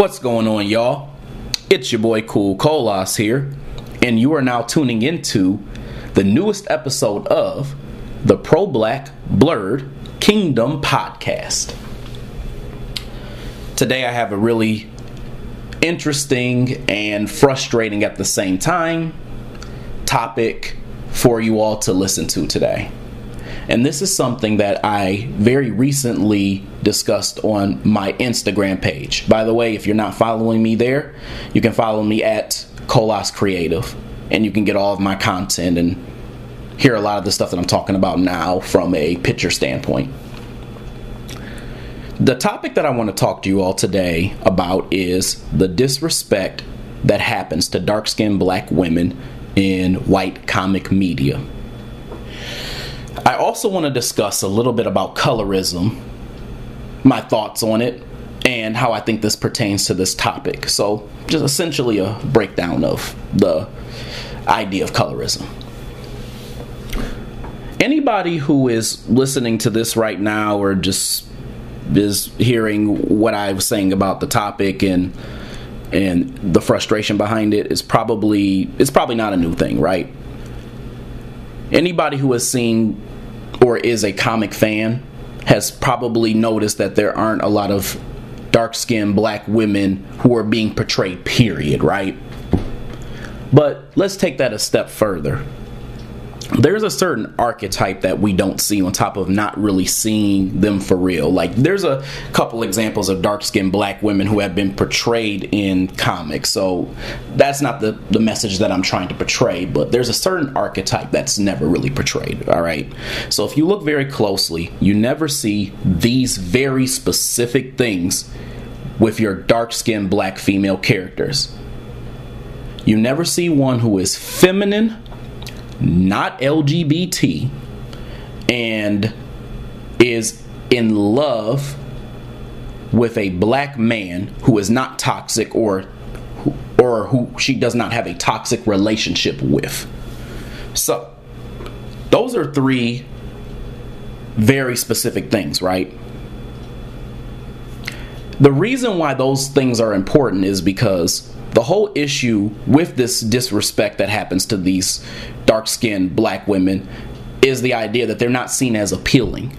What's going on, y'all? It's your boy Cool Colas here, and you are now tuning into the newest episode of the Pro Black Blerd Kingdom podcast. Today, I have a really interesting and frustrating at the same time topic for you all to listen to today. And this is something that I very recently discussed on my Instagram page. By the way, if you're not following me there, you can follow me at Colas Creative and you can get all of my content and hear a lot of the stuff that I'm talking about now from a picture standpoint. The topic that I want to talk to you all today about is the disrespect that happens to dark skinned black women in white comic media. I also want to discuss a little bit about colorism, my thoughts on it, and how I think this pertains to this topic. So, just essentially a breakdown of the idea of colorism. Anybody who is listening to this right now or just is hearing what I was saying about the topic and and the frustration behind it is probably it's probably not a new thing, right? Anybody who has seen or is a comic fan has probably noticed that there aren't a lot of dark skinned black women who are being portrayed, period, right? But let's take that a step further there's a certain archetype that we don't see on top of not really seeing them for real. Like there's a couple examples of dark skinned black women who have been portrayed in comics. So that's not the, the message that I'm trying to portray, but there's a certain archetype that's never really portrayed. All right. So if you look very closely, you never see these very specific things with your dark skinned black female characters. You never see one who is feminine not LGBT, and is in love with a black man who is not toxic or or who she does not have a toxic relationship with. So, those are three very specific things, right? The reason why those things are important is because the whole issue with this disrespect that happens to these dark skinned black women is the idea that they're not seen as appealing.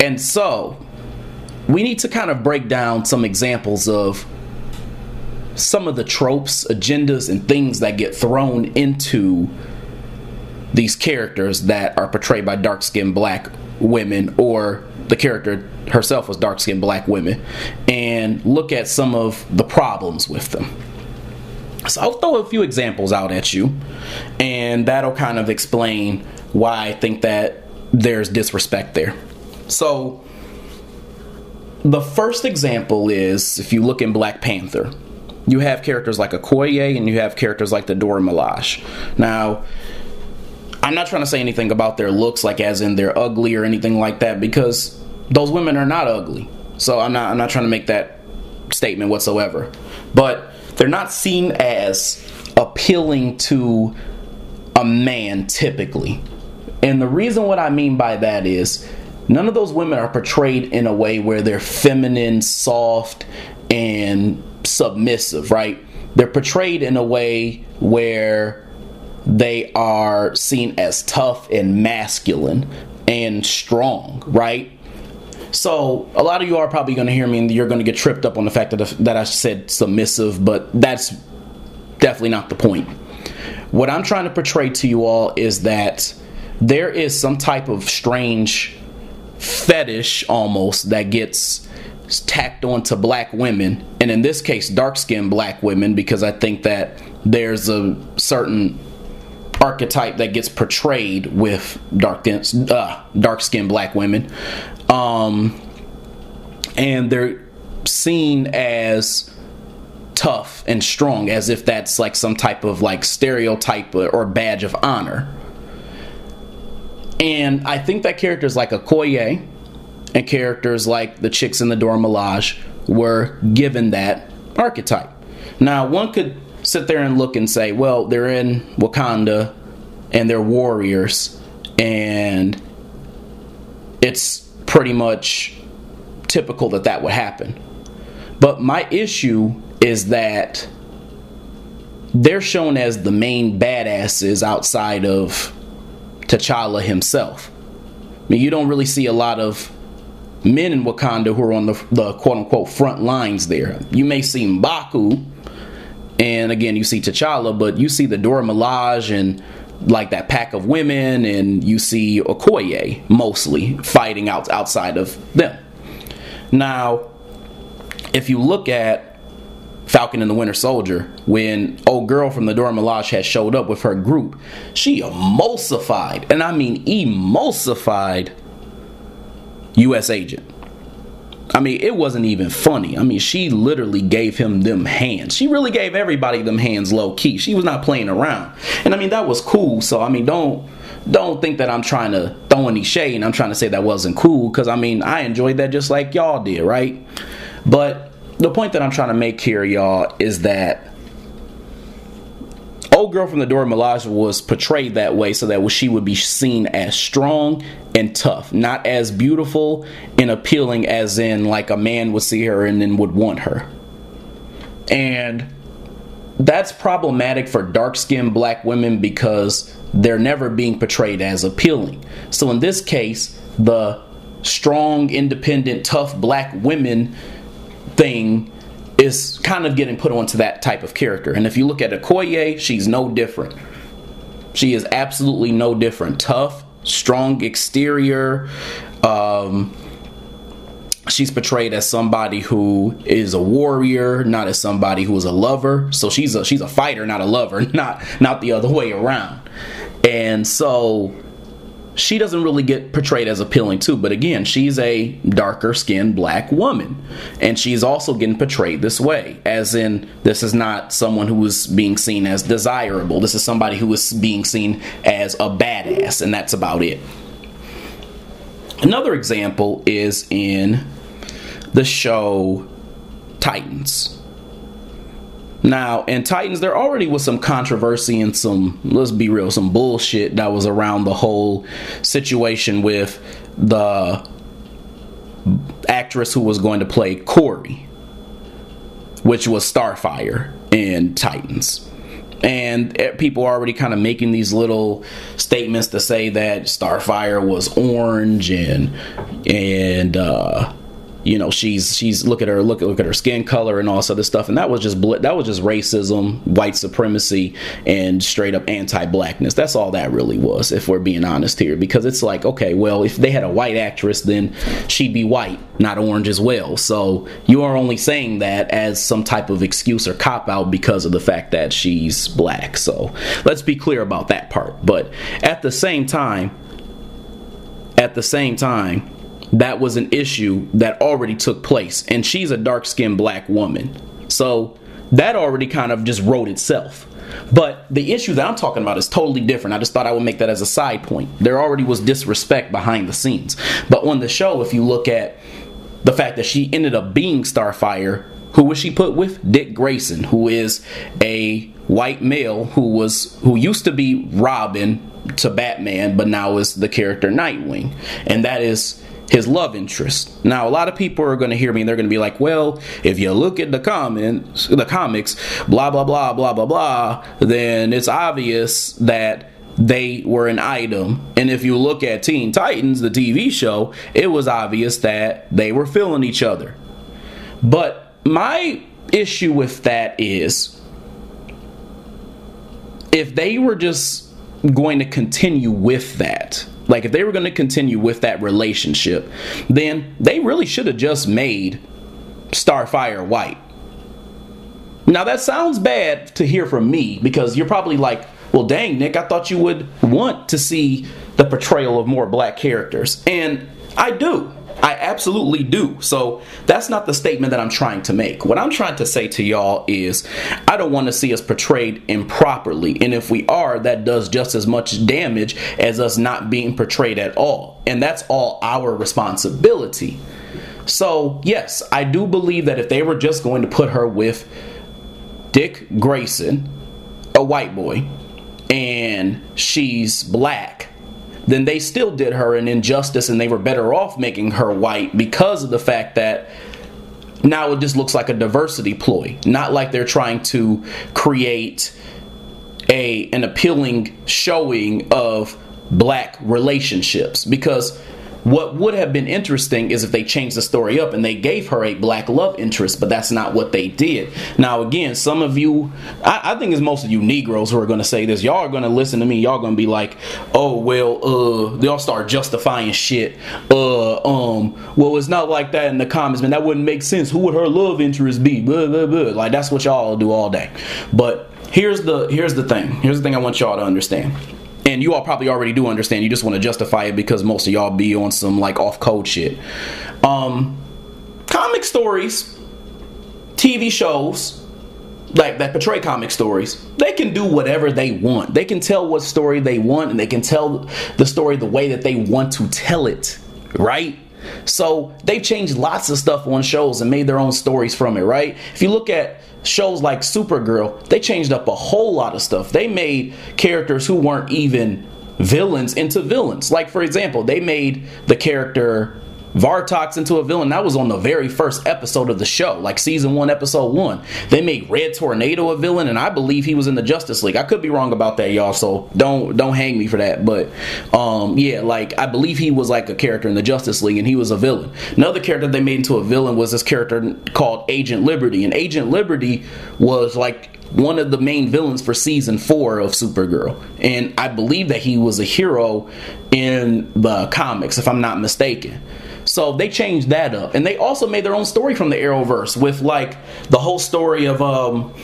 And so, we need to kind of break down some examples of some of the tropes, agendas, and things that get thrown into these characters that are portrayed by dark skinned black women or the character herself was dark skinned black women and look at some of the problems with them. So I'll throw a few examples out at you, and that'll kind of explain why I think that there's disrespect there. So, the first example is if you look in Black Panther, you have characters like Okoye and you have characters like the Dora Milaje. Now, I'm not trying to say anything about their looks, like as in they're ugly or anything like that, because those women are not ugly. So I'm not I'm not trying to make that statement whatsoever. But they're not seen as appealing to a man typically. And the reason what I mean by that is none of those women are portrayed in a way where they're feminine, soft, and submissive, right? They're portrayed in a way where they are seen as tough and masculine and strong, right? So a lot of you are probably going to hear me and you're going to get tripped up on the fact that, that I said submissive, but that's definitely not the point. What I'm trying to portray to you all is that there is some type of strange fetish almost that gets tacked onto black women, and in this case, dark skinned black women, because I think that there's a certain archetype that gets portrayed with dark uh, dark skinned black women, um, and they're seen as tough and strong, as if that's like some type of like stereotype or badge of honor. And I think that characters like Okoye and characters like the chicks in the Dora Milaje were given that archetype. Now, one could sit there and look and say, well, they're in Wakanda and they're warriors, and it's pretty much typical that that would happen. But my issue is that they're shown as the main badasses outside of T'Challa himself. I mean, you don't really see a lot of men in Wakanda who are on the, the quote unquote front lines there. You may see Mbaku, and again, you see T'Challa, but you see the Dora Milaje and like that pack of women, and you see Okoye mostly fighting out outside of them. Now, if you look at Falcon and the Winter Soldier, when old girl from the Dora Milaje had showed up with her group, she emulsified, and I mean emulsified, U.S. agent. I mean, it wasn't even funny. I mean, she literally gave him them hands. She really gave everybody them hands low key. She was not playing around. And I mean, that was cool. So I mean, don't don't think that I'm trying to throw any shade and I'm trying to say that wasn't cool because I mean, I enjoyed that just like y'all did, right? But the point that I'm trying to make here, y'all, is that old girl from the Dora Milaje was portrayed that way so that she would be seen as strong and tough, not as beautiful and appealing as in like a man would see her and then would want her. And that's problematic for dark skinned black women because they're never being portrayed as appealing. So in this case, the strong, independent, tough black women thing is kind of getting put onto that type of character. And if you look at Okoye, she's no different. She is absolutely no different. Tough, strong exterior. Um, she's portrayed as somebody who is a warrior, not as somebody who is a lover. So she's a she's a fighter, not a lover, not not the other way around. And so she doesn't really get portrayed as appealing too but again she's a darker skinned black woman and she's also getting portrayed this way as in this is not someone who is being seen as desirable. This is somebody who is being seen as a badass and that's about it. Another example is in the show titans now, in Titans, there already was some controversy and some, let's be real, some bullshit that was around the whole situation with the actress who was going to play Kory, which was Starfire in Titans. And people are already kind of making these little statements to say that Starfire was orange and and uh, you know she's she's look at her look at look at her skin color and all this other stuff. And that was just that was just racism white supremacy and straight up anti-blackness. That's all that really was if we're being honest here. Because it's like okay well if they had a white actress then she'd be white not orange as well. So you are only saying that as some type of excuse or cop out because of the fact that she's black. So let's be clear about that part. But at the same time at the same time that was an issue that already took place. And she's a dark skinned black woman. So that already kind of just wrote itself. But the issue that I'm talking about is totally different. I just thought I would make that as a side point. There already was disrespect behind the scenes. But on the show, if you look at the fact that she ended up being Starfire, who was she put with? Dick Grayson, who is a white male who was who used to be Robin to Batman, but now is the character Nightwing. And that is his love interest. Now, a lot of people are going to hear me and they're going to be like, well, if you look at the comments, the comics, blah, blah, blah, blah, blah, blah, then it's obvious that they were an item. And if you look at Teen Titans, the TV show, it was obvious that they were filling each other. But my issue with that is if they were just going to continue with that, like if they were going to continue with that relationship, then they really should have just made Starfire white. Now that sounds bad to hear from me because you're probably like, well, dang, Nick, I thought you would want to see the portrayal of more black characters. And I do. I absolutely do. So that's not the statement that I'm trying to make. What I'm trying to say to y'all is I don't want to see us portrayed improperly. And if we are, that does just as much damage as us not being portrayed at all. And that's all our responsibility. So, yes, I do believe that if they were just going to put her with Dick Grayson, a white boy, and she's black, then they still did her an injustice and they were better off making her white because of the fact that now it just looks like a diversity ploy, not like they're trying to create a an appealing showing of black relationships because what would have been interesting is if they changed the story up and they gave her a black love interest, but that's not what they did. Now, again, some of you, I, I think it's most of you Negroes who are going to say this. Y'all are going to listen to me. Y'all going to be like, oh, well, uh, they'll start justifying shit. Uh, um, well, it's not like that in the comments, man. That wouldn't make sense. Who would her love interest be? Blah, blah, blah. Like, that's what y'all do all day. But here's the here's the thing. Here's the thing I want y'all to understand and you all probably already do understand. You just want to justify it because most of y'all be on some like off code shit. Um, comic stories, TV shows, like that portray comic stories, they can do whatever they want. They can tell what story they want, and they can tell the story the way that they want to tell it, right? So they've changed lots of stuff on shows and made their own stories from it, right? If you look at shows like Supergirl, they changed up a whole lot of stuff. They made characters who weren't even villains into villains. Like, for example, they made the character Vartox into a villain. That was on the very first episode of the show, like season one, episode one. They made Red Tornado a villain, and I believe he was in the Justice League. I could be wrong about that, y'all. So don't don't hang me for that. But um, yeah, like I believe he was like a character in the Justice League, and he was a villain. Another character they made into a villain was this character called Agent Liberty, and Agent Liberty was like one of the main villains for season four of Supergirl. And I believe that he was a hero in the comics, if I'm not mistaken. So they changed that up, and they also made their own story from the Arrowverse with like the whole story of um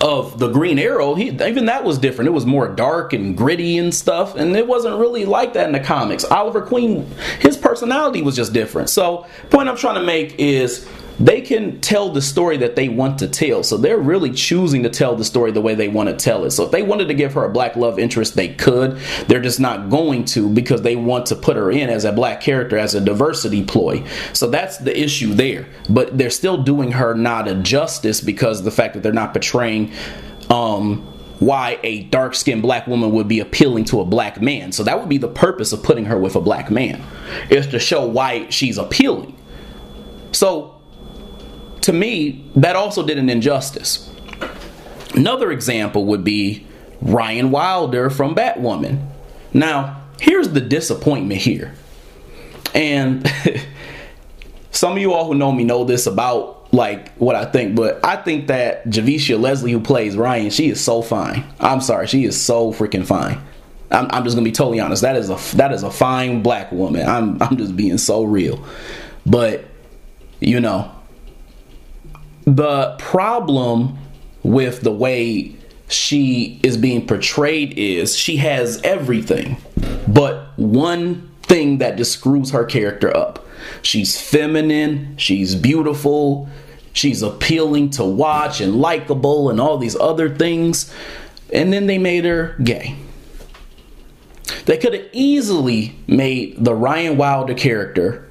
of the Green Arrow. He even that was different. It was more dark and gritty and stuff, and it wasn't really like that in the comics. Oliver Queen, his personality was just different. So point I'm trying to make is they can tell the story that they want to tell. So they're really choosing to tell the story the way they want to tell it. So if they wanted to give her a black love interest, they could. They're just not going to because they want to put her in as a black character as a diversity ploy. So that's the issue there. But they're still doing her not a justice because the fact that they're not portraying um why a dark skinned black woman would be appealing to a black man. So that would be the purpose of putting her with a black man, is to show why she's appealing. So to me, that also did an injustice. Another example would be Ryan Wilder from Batwoman. Now, here's the disappointment here. And some of you all who know me know this about like what I think, but I think that Javicia Leslie, who plays Ryan, she is so fine. I'm sorry, she is so freaking fine. I'm, I'm just gonna be totally honest. That is a that is a fine black woman. I'm I'm just being so real. But you know, the problem with the way she is being portrayed is she has everything, but one thing that just screws her character up. She's feminine, she's beautiful, she's appealing to watch and likable and all these other things. And then they made her gay. They could have easily made the Ryan Wilder character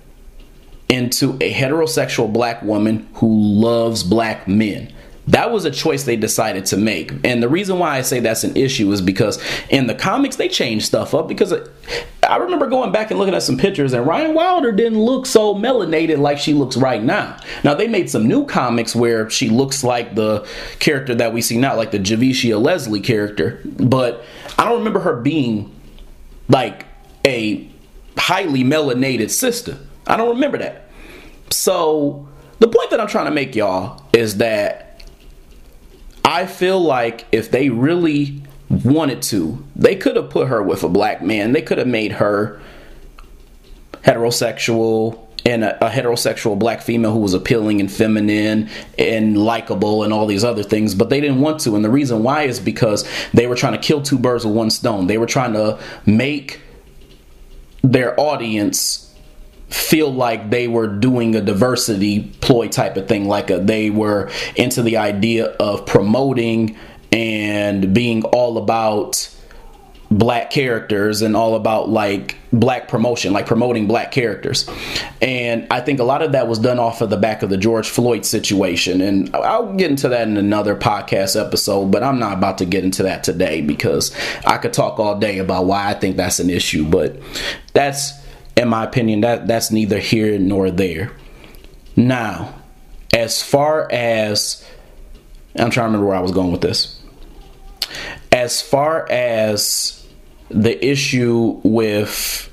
into a heterosexual black woman who loves black men. That was a choice they decided to make. And the reason why I say that's an issue is because in the comics, they changed stuff up. Because I remember going back and looking at some pictures, and Ryan Wilder didn't look so melanated like she looks right now. Now, they made some new comics where she looks like the character that we see now, like the Javicia Leslie character. But I don't remember her being like a highly melanated sister. I don't remember that. So, the point that I'm trying to make, y'all, is that I feel like if they really wanted to, they could have put her with a black man. They could have made her heterosexual and a, a, heterosexual black female who was appealing and feminine and likable and all these other things, but they didn't want to. And the reason why is because they were trying to kill two birds with one stone. They were trying to make their audience feel like they were doing a diversity ploy type of thing like a, they were into the idea of promoting and being all about black characters and all about like black promotion, like promoting black characters. And I think a lot of that was done off of the back of the George Floyd situation. And I'll get into that in another podcast episode, but I'm not about to get into that today because I could talk all day about why I think that's an issue. But that's, in my opinion, that that's neither here nor there. Now, as far as I'm trying to remember where I was going with this. As far as the issue with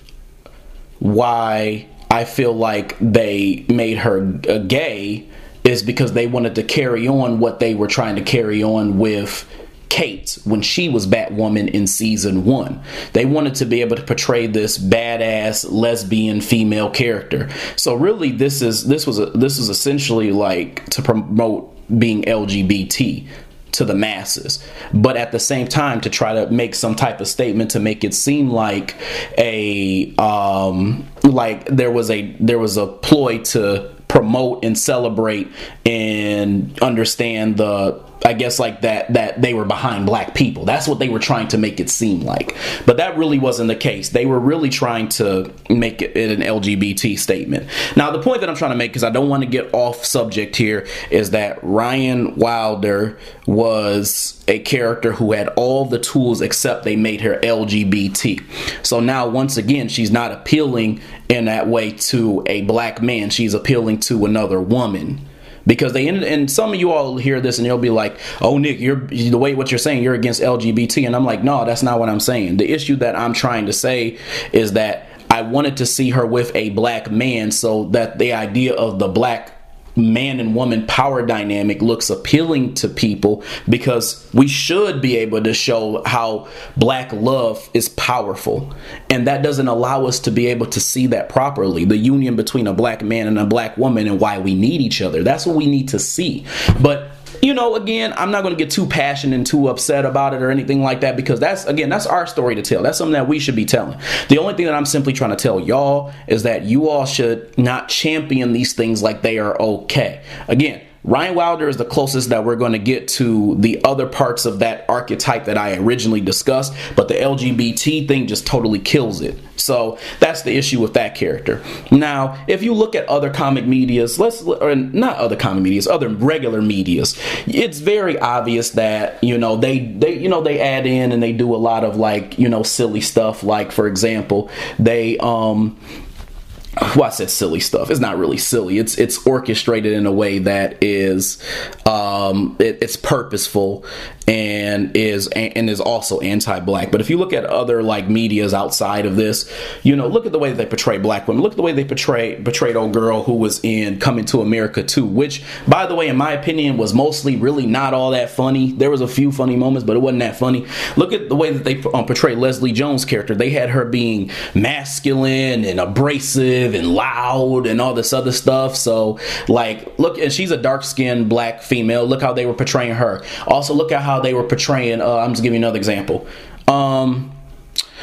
why I feel like they made her gay is because they wanted to carry on what they were trying to carry on with Kate when she was Batwoman in season one. They wanted to be able to portray this badass lesbian female character. So really, this is this was a, this was essentially like to promote being LGBT to the masses but at the same time to try to make some type of statement to make it seem like a um like there was a there was a ploy to promote and celebrate and understand the I guess like that that they were behind black people. That's what they were trying to make it seem like. But that really wasn't the case. They were really trying to make it an LGBT statement. Now the point that I'm trying to make because I don't want to get off subject here is that Ryan Wilder was a character who had all the tools except they made her LGBT. So now once again she's not appealing in that way to a black man. She's appealing to another woman because they and some of you all hear this and you'll be like oh nick you're the way what you're saying you're against lgbt and i'm like no that's not what i'm saying the issue that i'm trying to say is that i wanted to see her with a black man so that the idea of the black man and woman power dynamic looks appealing to people because we should be able to show how black love is powerful. And that doesn't allow us to be able to see that properly. The union between a black man and a black woman and why we need each other. That's what we need to see. But you know, again, I'm not going to get too passionate and too upset about it or anything like that because that's, again, that's our story to tell. That's something that we should be telling. The only thing that I'm simply trying to tell y'all is that you all should not champion these things like they are okay. Again, Ryan Wilder is the closest that we're going to get to the other parts of that archetype that I originally discussed, but the LGBT thing just totally kills it. So that's the issue with that character. Now, if you look at other comic medias, let's or not other comic medias, other regular medias, it's very obvious that you know they they you know they add in and they do a lot of like you know silly stuff. Like for example, they um well, I said silly stuff. It's not really silly. It's it's orchestrated in a way that is um, it, it's purposeful and is and is also anti-black. But if you look at other like media's outside of this, you know, look at the way they portray black women. Look at the way they portray portrayed old girl who was in Coming to America too, which by the way, in my opinion, was mostly really not all that funny. There was a few funny moments, but it wasn't that funny. Look at the way that they um, portray Leslie Jones' character. They had her being masculine and abrasive and loud and all this other stuff. So, like, look, and she's a dark skinned black female. Look how they were portraying her. Also, look at how they were portraying. Uh, I'm just giving you another example. Um,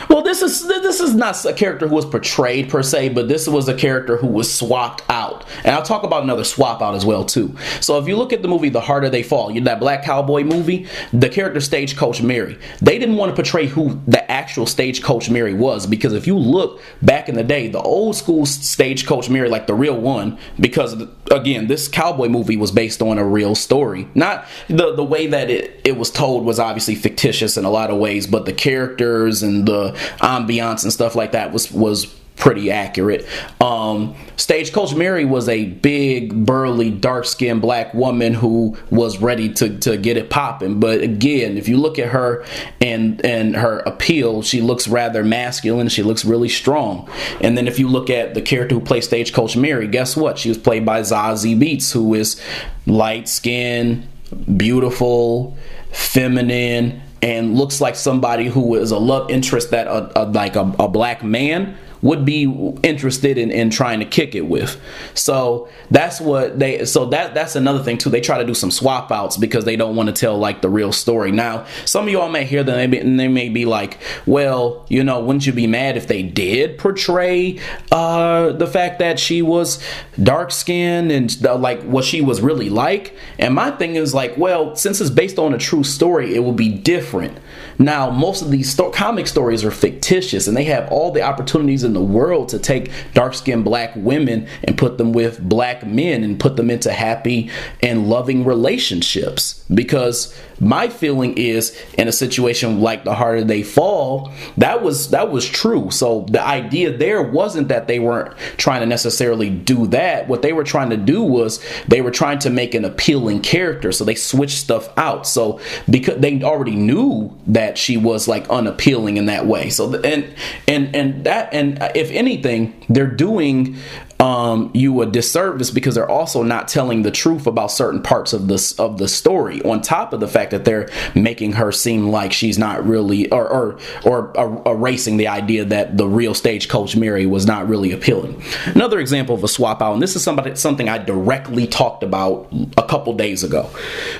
well, this is this is not a character who was portrayed per se, but this was a character who was swapped out, and I'll talk about another swap out as well too. So if you look at the movie The Harder They Fall, you know, that Black Cowboy movie, the character Stagecoach Mary, they didn't want to portray who the actual Stagecoach Mary was because if you look back in the day, the old school Stagecoach Mary, like the real one, because again, this cowboy movie was based on a real story, not the the way that it it was told was obviously fictitious in a lot of ways, but the characters and the ambiance and stuff like that was was pretty accurate. Um, Stagecoach Mary was a big, burly, dark skinned black woman who was ready to, to get it popping. But again, if you look at her and and her appeal, she looks rather masculine. She looks really strong. And then if you look at the character who plays Stagecoach Mary, guess what? She was played by Zazie Beetz, who is light skinned, beautiful, feminine and looks like somebody who is a love interest that a, a like a, a, black man would be interested in, in trying to kick it with. So that's what they so that that's another thing too. They try to do some swap outs because they don't want to tell like the real story. Now, some of y'all may hear that they, they may be like, well, you know, wouldn't you be mad if they did portray uh, the fact that she was dark skinned and the, like what she was really like? And my thing is like, well, since it's based on a true story, it will be different. Now, most of these sto- comic stories are fictitious and they have all the opportunities in the world to take dark skinned black women and put them with black men and put them into happy and loving relationships. Because my feeling is in a situation like the harder they fall, that was that was true. So the idea there wasn't that they weren't trying to necessarily do that. What they were trying to do was they were trying to make an appealing character. So they switched stuff out. So because they already knew that she was like unappealing in that way. So and and and that and if anything, they're doing um, you a disservice because they're also not telling the truth about certain parts of this of the story. On top of the fact that they're making her seem like she's not really, or or or, or erasing the idea that the real stagecoach Mary was not really appealing. Another example of a swap out, and this is somebody something I directly talked about a couple days ago.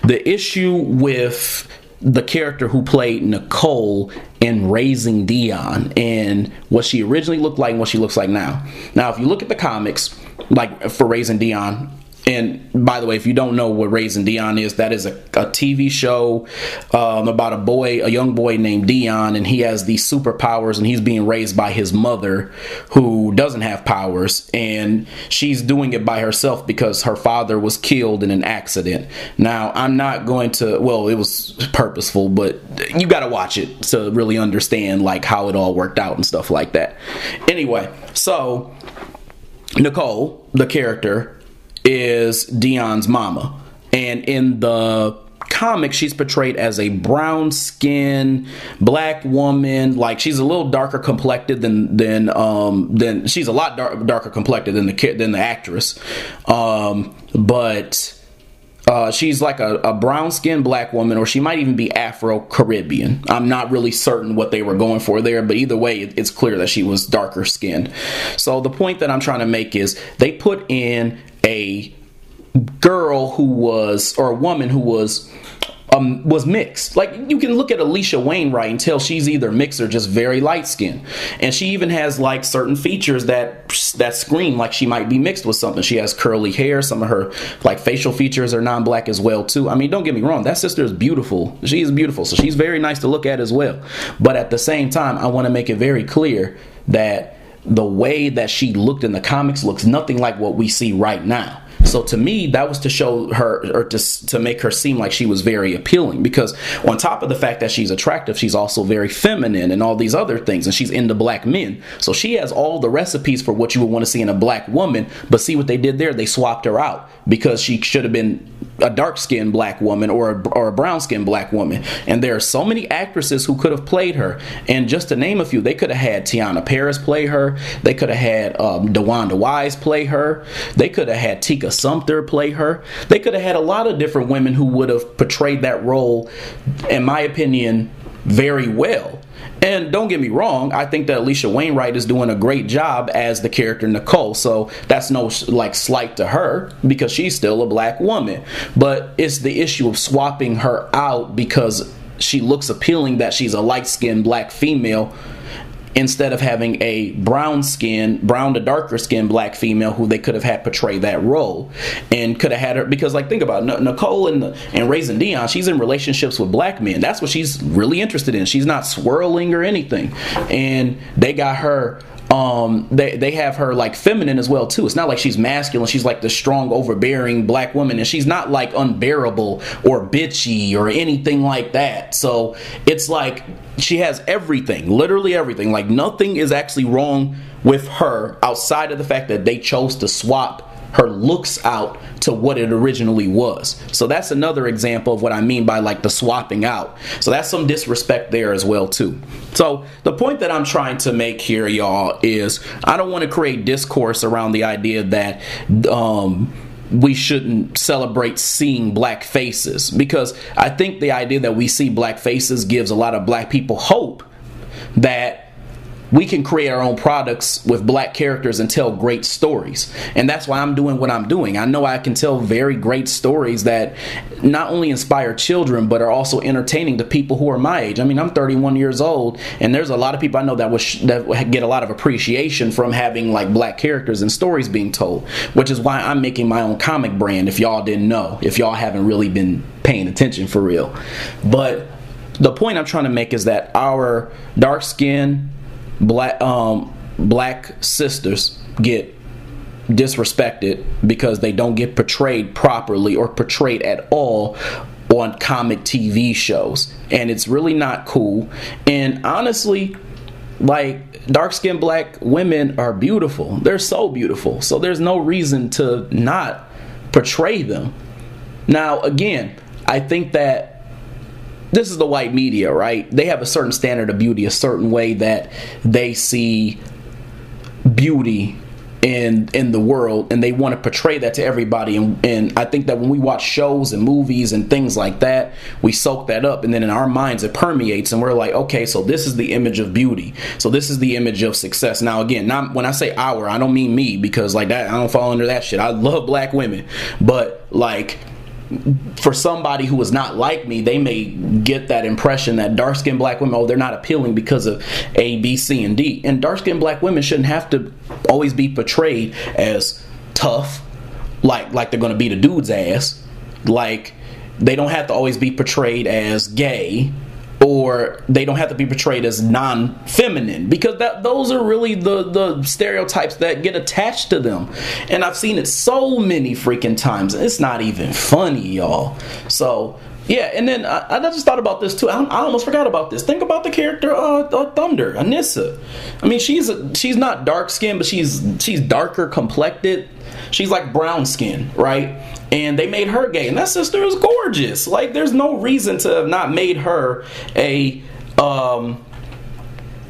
The issue with the character who played Nicole in Raising Dion and what she originally looked like and what she looks like now. Now, if you look at the comics, like for Raising Dion, and by the way, if you don't know what Raising Dion is, that is a, a TV show um, about a boy, a young boy named Dion, and he has these superpowers, and he's being raised by his mother, who doesn't have powers, and she's doing it by herself because her father was killed in an accident. Now, I'm not going to. Well, it was purposeful, but you got to watch it to really understand like how it all worked out and stuff like that. Anyway, so Nicole, the character, is Dion's mama. And in the comic, she's portrayed as a brown skinned black woman. Like she's a little darker complected than than um than she's a lot dark, darker complected than the kid than the actress. Um, but uh, she's like a, a brown skinned black woman, or she might even be Afro Caribbean. I'm not really certain what they were going for there, but either way, it's clear that she was darker skinned. So the point that I'm trying to make is they put in a girl who was, or a woman who was um, was mixed. Like you can look at Alisha Wainwright and tell she's either mixed or just very light skinned, and she even has like certain features that that scream like she might be mixed with something. She has curly hair. Some of her like facial features are non-black as well too. I mean, don't get me wrong, that sister is beautiful. She is beautiful, so she's very nice to look at as well. But at the same time, I want to make it very clear that the way that she looked in the comics looks nothing like what we see right now. So to me, that was to show her or to, to make her seem like she was very appealing because on top of the fact that she's attractive, she's also very feminine and all these other things and she's into black men. So she has all the recipes for what you would want to see in a black woman, but see what they did there? They swapped her out because she should have been a dark skinned black woman or a, or a brown skinned black woman. And there are so many actresses who could have played her. And just to name a few, they could have had Teyonah Parris play her. They could have had um, DeWanda Wise play her. They could have had Tika Sumpter play her. They could have had a lot of different women who would have portrayed that role, in my opinion, very well. And don't get me wrong, I think that Alisha Wainwright is doing a great job as the character Nicole. So that's no like slight to her because she's still a black woman. But it's the issue of swapping her out because she looks appealing that she's a light skinned black female instead of having a brown skin, brown to darker skin black female who they could have had portray that role and could have had her because like think about it, Nicole and and Raising Dion, she's in relationships with black men. That's what she's really interested in. She's not swirling or anything, and they got her um they they have her like feminine as well too. It's not like she's masculine. She's like the strong overbearing black woman. And she's not like unbearable or bitchy or anything like that. So it's like she has everything literally everything. Like nothing is actually wrong with her outside of the fact that they chose to swap her looks out to what it originally was. So that's another example of what I mean by like the swapping out. So that's some disrespect there as well too. So the point that I'm trying to make here y'all is I don't want to create discourse around the idea that um we shouldn't celebrate seeing black faces because I think the idea that we see black faces gives a lot of black people hope that we can create our own products with black characters and tell great stories. And that's why I'm doing what I'm doing. I know I can tell very great stories that not only inspire children but are also entertaining to people who are my age. I mean, I'm 31 years old and there's a lot of people I know that was that get a lot of appreciation from having like black characters and stories being told, which is why I'm making my own comic brand if y'all didn't know, if y'all haven't really been paying attention for real. But the point I'm trying to make is that our dark skin black um, black sisters get disrespected because they don't get portrayed properly or portrayed at all on comic TV shows. And it's really not cool. And honestly, like dark skinned black women are beautiful. They're so beautiful. So there's no reason to not portray them. Now, again, I think that this is the white media, right? They have a certain standard of beauty, a certain way that they see beauty in in the world and they want to portray that to everybody. And, and i think that when we watch shows and movies and things like that we soak that up and then in our minds it permeates and we're like okay so this is the image of beauty. So this is the image of success. Now again not when i say our i don't mean me because like that i don't fall under that shit. I love black women. But like for somebody who is not like me, they may get that impression that dark skinned black women, oh, they're not appealing because of A, B, C, and D. And dark skinned black women shouldn't have to always be portrayed as tough, like like they're gonna beat a dude's ass. Like they don't have to always be portrayed as gay or they don't have to be portrayed as non-feminine because that those are really the the stereotypes that get attached to them and i've seen it so many freaking times it's not even funny y'all so yeah, and then I, I, just thought about this too. I, I, almost forgot about this. Think about the character uh, uh, Thunder, Anissa. I mean, she's a, she's not dark skinned, but she's she's darker complected. She's like brown skin, right? And they made her gay, and that sister is gorgeous. Like, there's no reason to have not made her a um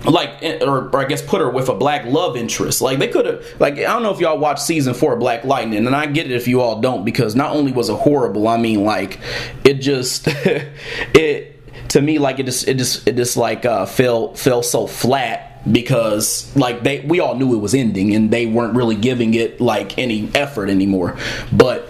like eh, or, or, I guess put her with a black love interest. Like they could have like I don't know if y'all watched season 4 of Black Lightning and I get it if you all don't because not only was it horrible, I mean like it just it to me like it just it just it just like uh fell fell so flat because like they we all knew it was ending and they weren't really giving it like any effort anymore. But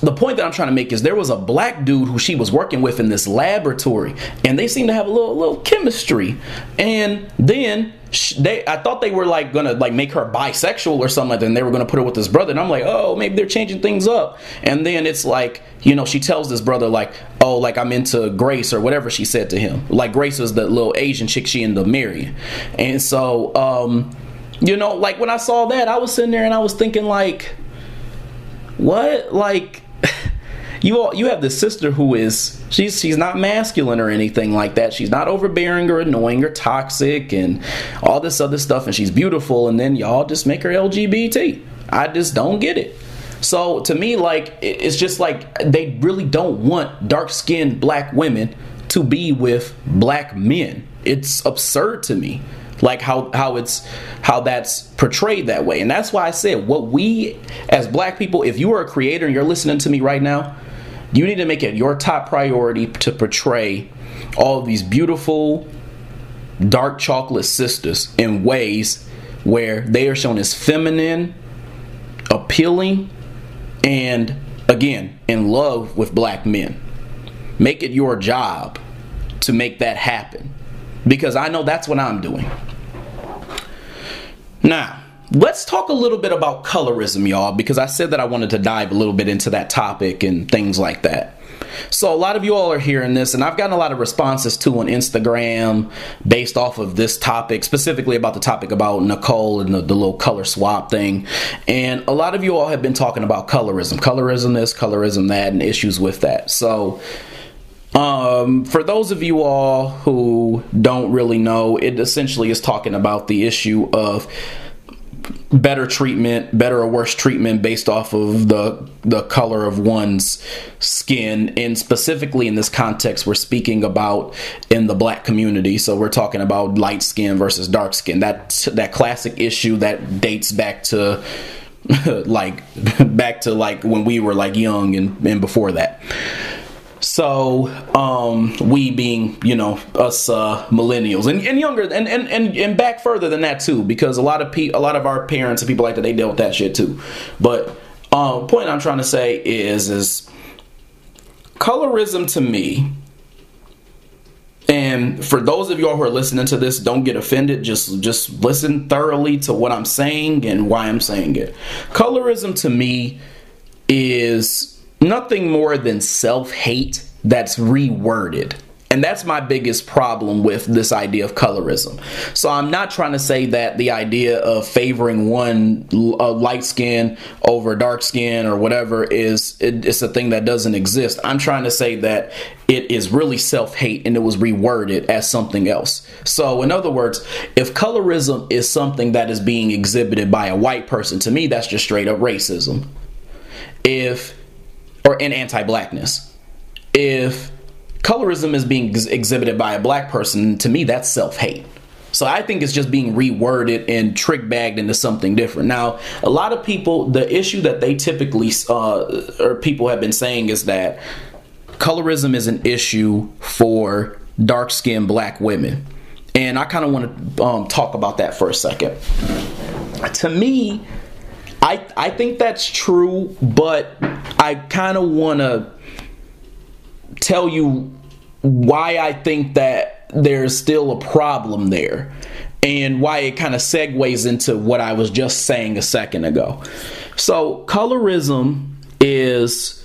the point that I'm trying to make is there was a black dude who she was working with in this laboratory, and they seemed to have a little little chemistry. And then they, I thought they were like gonna like make her bisexual or something like that, and they were gonna put her with this brother. And I'm like, oh, maybe they're changing things up. And then it's like, you know, she tells this brother like, oh, like I'm into Grace or whatever she said to him. Like Grace was the little Asian chick she ended up marrying, and so, um, you know, like when I saw that, I was sitting there and I was thinking like, what, like you all you have the sister who is she's she's not masculine or anything like that. She's not overbearing or annoying or toxic and all this other stuff and she's beautiful and then y'all just make her LGBT. I just don't get it. So to me like it's just like they really don't want dark-skinned black women to be with black men. It's absurd to me like how how it's how that's portrayed that way. And that's why i said what we as black people if you are a creator and you're listening to me right now you need to make it your top priority to portray all these beautiful dark chocolate sisters in ways where they are shown as feminine appealing and again in love with black men. Make it your job to make that happen because I know that's what I'm doing. Now, let's talk a little bit about colorism, y'all, because I said that I wanted to dive a little bit into that topic and things like that. So, a lot of you all are hearing this, and I've gotten a lot of responses too on Instagram based off of this topic, specifically about the topic about Nicole and the, the little color swap thing. And a lot of you all have been talking about colorism, colorism this, colorism that, and issues with that. So, um, for those of you all who don't really know, it essentially is talking about the issue of better treatment, better or worse treatment based off of the the color of one's skin. And specifically in this context, we're speaking about in the black community. So we're talking about light skin versus dark skin. That that classic issue that dates back to like back to like when we were like young and, and before that. So, um, we being, you know, us uh, millennials and, and younger and, and, and, and back further than that too, because a lot of pe- a lot of our parents and people like that they dealt with that shit too. But um, point I'm trying to say is is colorism to me. And for those of y'all who are listening to this, don't get offended. Just just listen thoroughly to what I'm saying and why I'm saying it. Colorism to me is nothing more than self hate that's reworded. And that's my biggest problem with this idea of colorism. So I'm not trying to say that the idea of favoring one uh, light skin over dark skin or whatever is it, it's a thing that doesn't exist. I'm trying to say that it is really self hate and it was reworded as something else. So in other words, if colorism is something that is being exhibited by a white person, to me that's just straight up racism. If or in anti-blackness. If colorism is being ex- exhibited by a black person, to me that's self-hate. So I think it's just being reworded and trick bagged into something different. Now, a lot of people, the issue that they typically uh, or people have been saying is that colorism is an issue for dark skinned black women. And I kind of want to um, talk about that for a second. To me, I I think that's true, but I kind of want to tell you why I think that there's still a problem there and why it kind of segues into what I was just saying a second ago. So, colorism is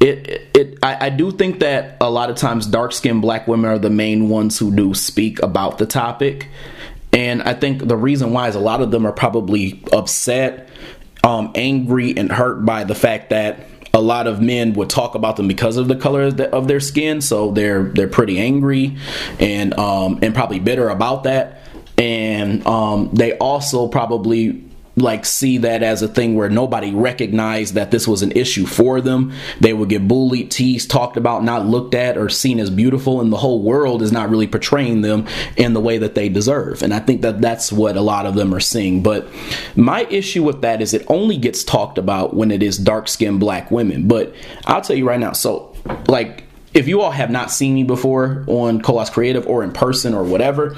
it, it, it I, I, do think that a lot of times dark skinned black women are the main ones who do speak about the topic. And I think the reason why is a lot of them are probably upset um, angry and hurt by the fact that a lot of men would talk about them because of the color of their skin, so they're they're pretty angry and um, and probably bitter about that. And um, they also probably like see that as a thing where nobody recognized that this was an issue for them. They would get bullied, teased, talked about, not looked at or seen as beautiful, and the whole world is not really portraying them in the way that they deserve. And I think that that's what a lot of them are seeing. But my issue with that is it only gets talked about when it is dark skinned black women. But I'll tell you right now, so like if you all have not seen me before on Colas Creative or in person or whatever,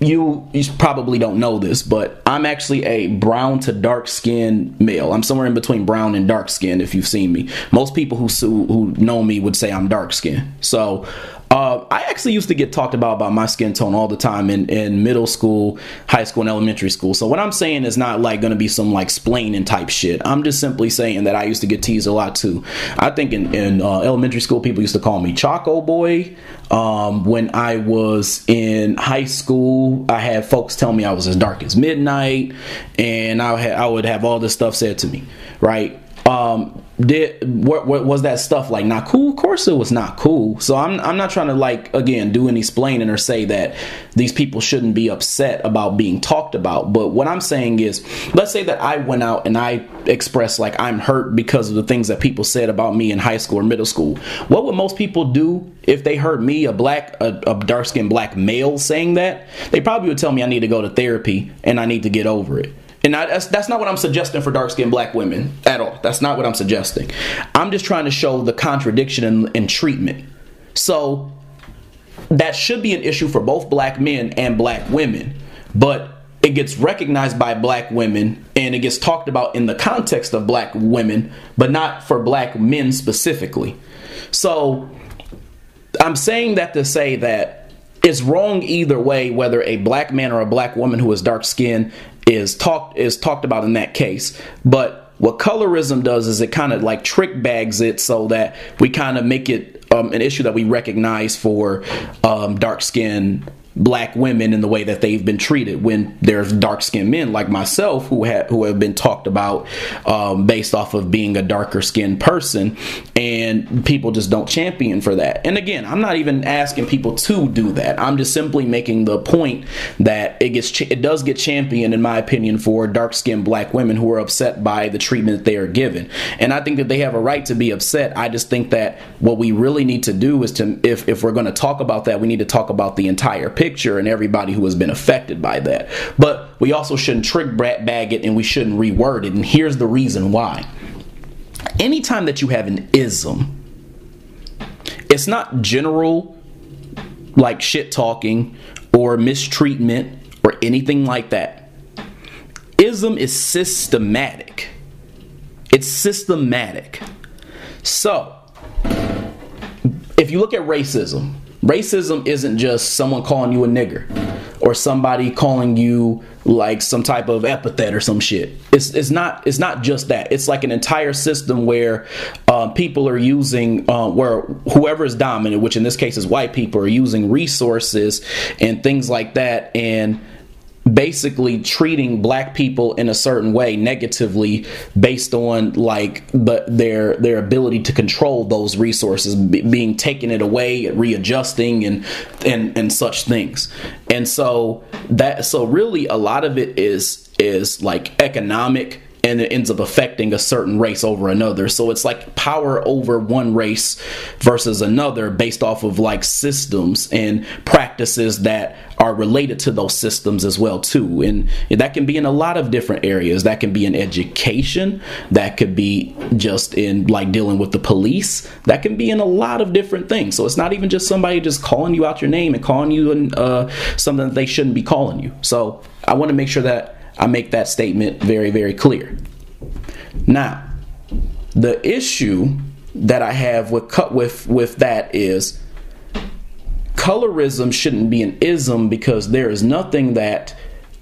you, you probably don't know this, but I'm actually a brown to dark skinned male. I'm somewhere in between brown and dark skin. If you've seen me, most people who who know me would say I'm dark skin. So uh, I actually used to get talked about about my skin tone all the time in, in middle school, high school, and elementary school. So what I'm saying is not like going to be some like splaining type shit. I'm just simply saying that I used to get teased a lot too. I think in, in uh, elementary school, people used to call me Choco Boy. Um, when I was in high school, I had folks tell me I was as dark as midnight, and I had I would have all this stuff said to me, right? Um did what, what was that stuff like not cool? Of course it was not cool. So i'm i'm not trying to like again do any explaining or say that these people shouldn't be upset about being talked about. But what i'm saying is let's say that i went out and i expressed like i'm hurt because of the things that people said about me in high school or middle school. What would most people do if they heard me a black a, a dark-skinned black male saying that? They probably would tell me i need to go to therapy and i need to get over it and I, that's, that's not what I'm suggesting for dark skinned black women at all. That's not what I'm suggesting. I'm just trying to show the contradiction in, in treatment. So that should be an issue for both black men and black women. But it gets recognized by black women and it gets talked about in the context of black women, but not for black men specifically. So I'm saying that to say that it's wrong either way, whether a black man or a black woman who is dark skinned is talked is talked about in that case. But what colorism does is it kind of like trick bags it so that we kind of make it um, an issue that we recognize for um, dark skin black women in the way that they've been treated when there's dark skinned men like myself who have who have been talked about um, based off of being a darker skinned person and people just don't champion for that. And again i'm not even asking people to do that. I'm just simply making the point that it gets it does get championed in my opinion for dark skinned black women who are upset by the treatment that they are given. And i think that they have a right to be upset. I just think that what we really need to do is to if if we're going to talk about that we need to talk about the entire picture picture and everybody who has been affected by that. But we also shouldn't trick bag it and we shouldn't reword it. And here's the reason why. Anytime that you have an ism, it's not general like shit talking or mistreatment or anything like that. Ism is systematic. It's systematic. So, if you look at racism, racism isn't just someone calling you a nigger or somebody calling you like some type of epithet or some shit. It's it's not it's not just that. It's like an entire system where uh, people are using uh, where whoever is dominant, which in this case is white people, are using resources and things like that and basically treating black people in a certain way negatively based on like the, their their ability to control those resources b- being taken it away readjusting and and and such things and so that so really a lot of it is is like economic and it ends up affecting a certain race over another. So it's like power over one race versus another based off of like systems and practices that are related to those systems as well too. And that can be in a lot of different areas. That can be in education, that could be just in like dealing with the police. That can be in a lot of different things. So it's not even just somebody just calling you out your name and calling you uh, something that they shouldn't be calling you. So I want to make sure that I make that statement very, very clear. Now, the issue that I have with cut with with that is colorism shouldn't be an ism because there is nothing that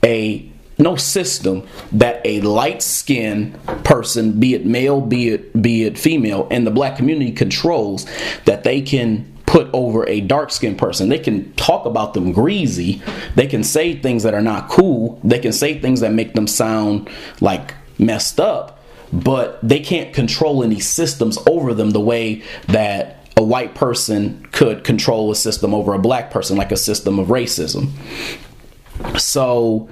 a no system that a light skinned person, be it male, be it be it female, and the black community controls that they can put over a dark skinned person. They can talk about them greasy. They can say things that are not cool. They can say things that make them sound like messed up, but they can't control any systems over them the way that a white person could control a system over a black person, like a system of racism. So,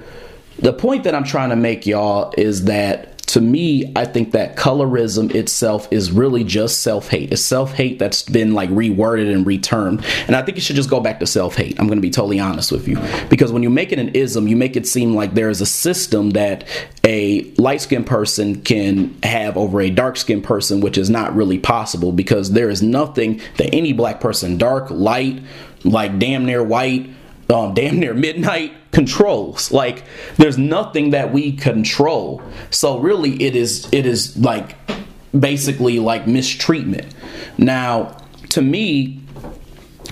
the point that I'm trying to make, y'all, is that to me, I think that colorism itself is really just self hate. It's self hate that's been like reworded and retermed. And I think it should just go back to self hate. I'm going to be totally honest with you. Because when you make it an ism, you make it seem like there is a system that a light skinned person can have over a dark skinned person, which is not really possible because there is nothing that any black person, dark, light, like damn near white, um, damn near midnight controls. Like there's nothing that we control. So really it is it is like basically like mistreatment. Now to me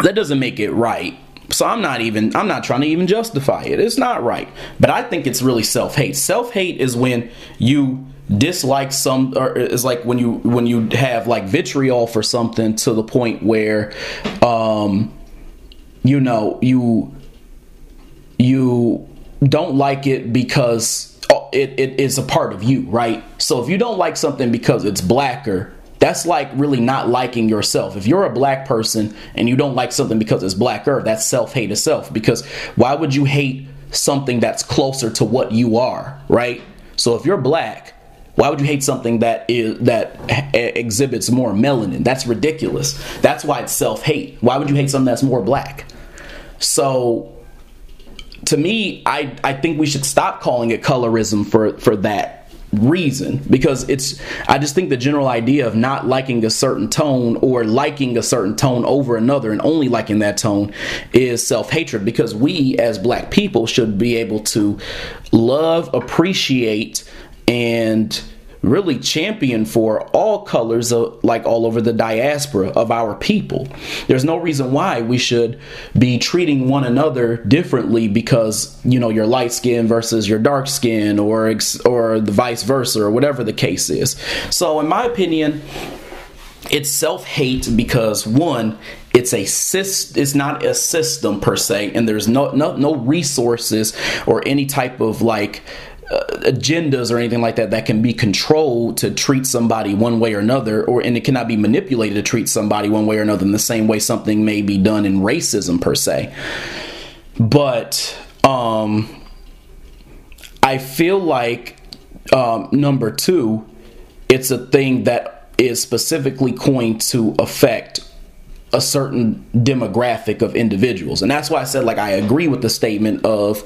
that doesn't make it right. So i'm not even i'm not trying to even justify it. It's not right. But i think it's really self-hate. Self-hate is when you dislike some or it's like when you when you have like vitriol for something to the point where um you know you you don't like it because oh, it, it is a part of you, right? So if you don't like something because it's blacker, that's like really not liking yourself. If you're a black person and you don't like something because it's blacker, that's self hate itself. Because why would you hate something that's closer to what you are, right? So if you're black, why would you hate something that is that exhibits more melanin? That's ridiculous. That's why it's self hate. Why would you hate something that's more black? So to me, I, I think we should stop calling it colorism for, for that reason. Because it's I just think the general idea of not liking a certain tone or liking a certain tone over another and only liking that tone is self-hatred. Because we as black people should be able to love, appreciate and really champion for all colors of like all over the diaspora of our people. There's no reason why we should be treating one another differently because you know you're light skin versus your dark skin or or the vice versa or whatever the case is. So in my opinion, it's self-hate because one it's a system it's not a system per se and there's no no no resources or any type of like agendas or anything like that that can be controlled to treat somebody one way or another or and it cannot be manipulated to treat somebody one way or another in the same way something may be done in racism per se. But um i feel like um number two it's a thing that is specifically coined to affect a certain demographic of individuals. And that's why I said, like, I agree with the statement of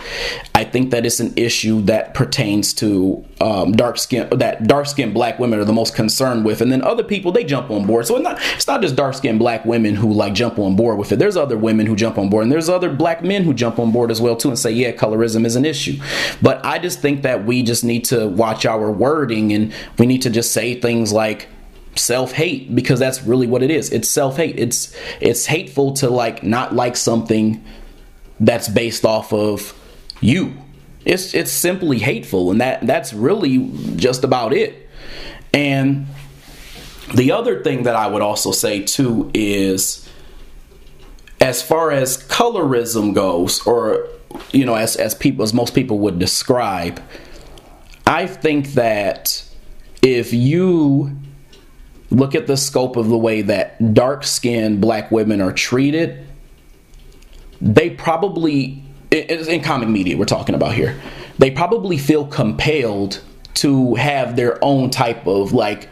I think that it's an issue that pertains to um, dark skin, that dark skinned black women are the most concerned with. And then other people, they jump on board. So it's not, it's not just dark skinned black women who like jump on board with it. There's other women who jump on board, and there's other black men who jump on board as well, too, and say, yeah, colorism is an issue. But I just think that we just need to watch our wording and we need to just say things like, self-hate because that's really what it is. It's self-hate. It's it's hateful to like not like something that's based off of you. It's it's simply hateful and that that's really just about it. And the other thing that i would also say too is as far as colorism goes or you know as as people as most people would describe i think that if you look at the scope of the way that dark skinned black women are treated, they probably, in comic media, we're talking about here, they probably feel compelled to have their own type of like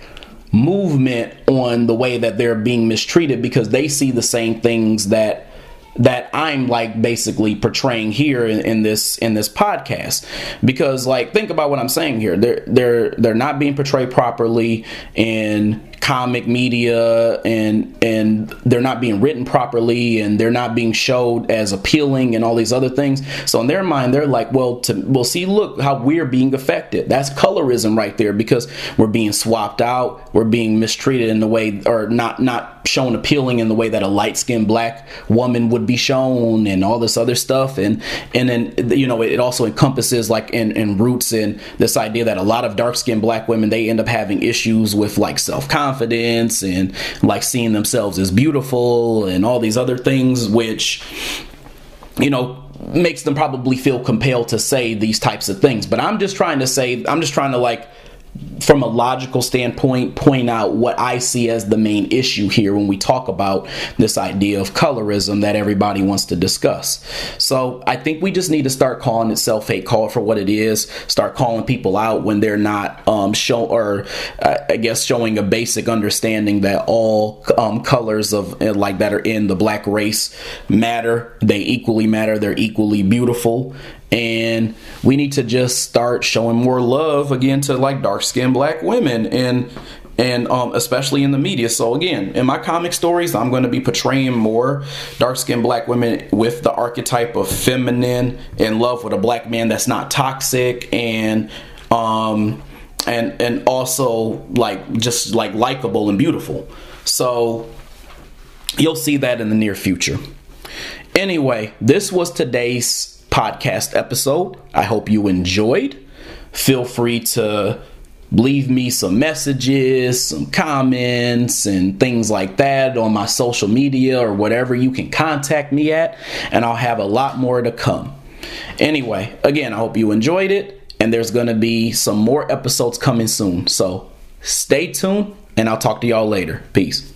movement on the way that they're being mistreated because they see the same things that that I'm like basically portraying here in, in, this in this podcast. Because like think about what I'm saying here. They're they're they're not being portrayed properly in comic media and and they're not being written properly and they're not being showed as appealing and all these other things. So in their mind they're like well to well see look how we're being affected. That's colorism right there because we're being swapped out. We're being mistreated in the way or not not shown appealing in the way that a light-skinned black woman would be shown and all this other stuff. And and then you know it also encompasses like in, in roots in this idea that a lot of dark-skinned black women they end up having issues with like self-confidence confidence and like seeing themselves as beautiful and all these other things, which, you know, makes them probably feel compelled to say these types of things. But I'm just trying to say, I'm just trying to like from a logical standpoint, point out what I see as the main issue here when we talk about this idea of colorism that everybody wants to discuss. So I think we just need to start calling it self hate, call it for what it is, start calling people out when they're not um, show or uh, I guess showing a basic understanding that all um, colors of uh, like that are in the black race matter. They equally matter. They're equally beautiful, and we need to just start showing more love again to like dark skinned black women and and um, especially in the media. So again, in my comic stories, I'm going to be portraying more dark-skinned black women with the archetype of feminine, in love with a black man that's not toxic, and um, and and also like just like likable and beautiful. So you'll see that in the near future. Anyway, this was today's podcast episode. I hope you enjoyed. Feel free to leave me some messages, some comments, and things like that on my social media or whatever you can contact me at, and I'll have a lot more to come. Anyway, again, I hope you enjoyed it, and there's going to be some more episodes coming soon. So stay tuned, and I'll talk to y'all later. Peace.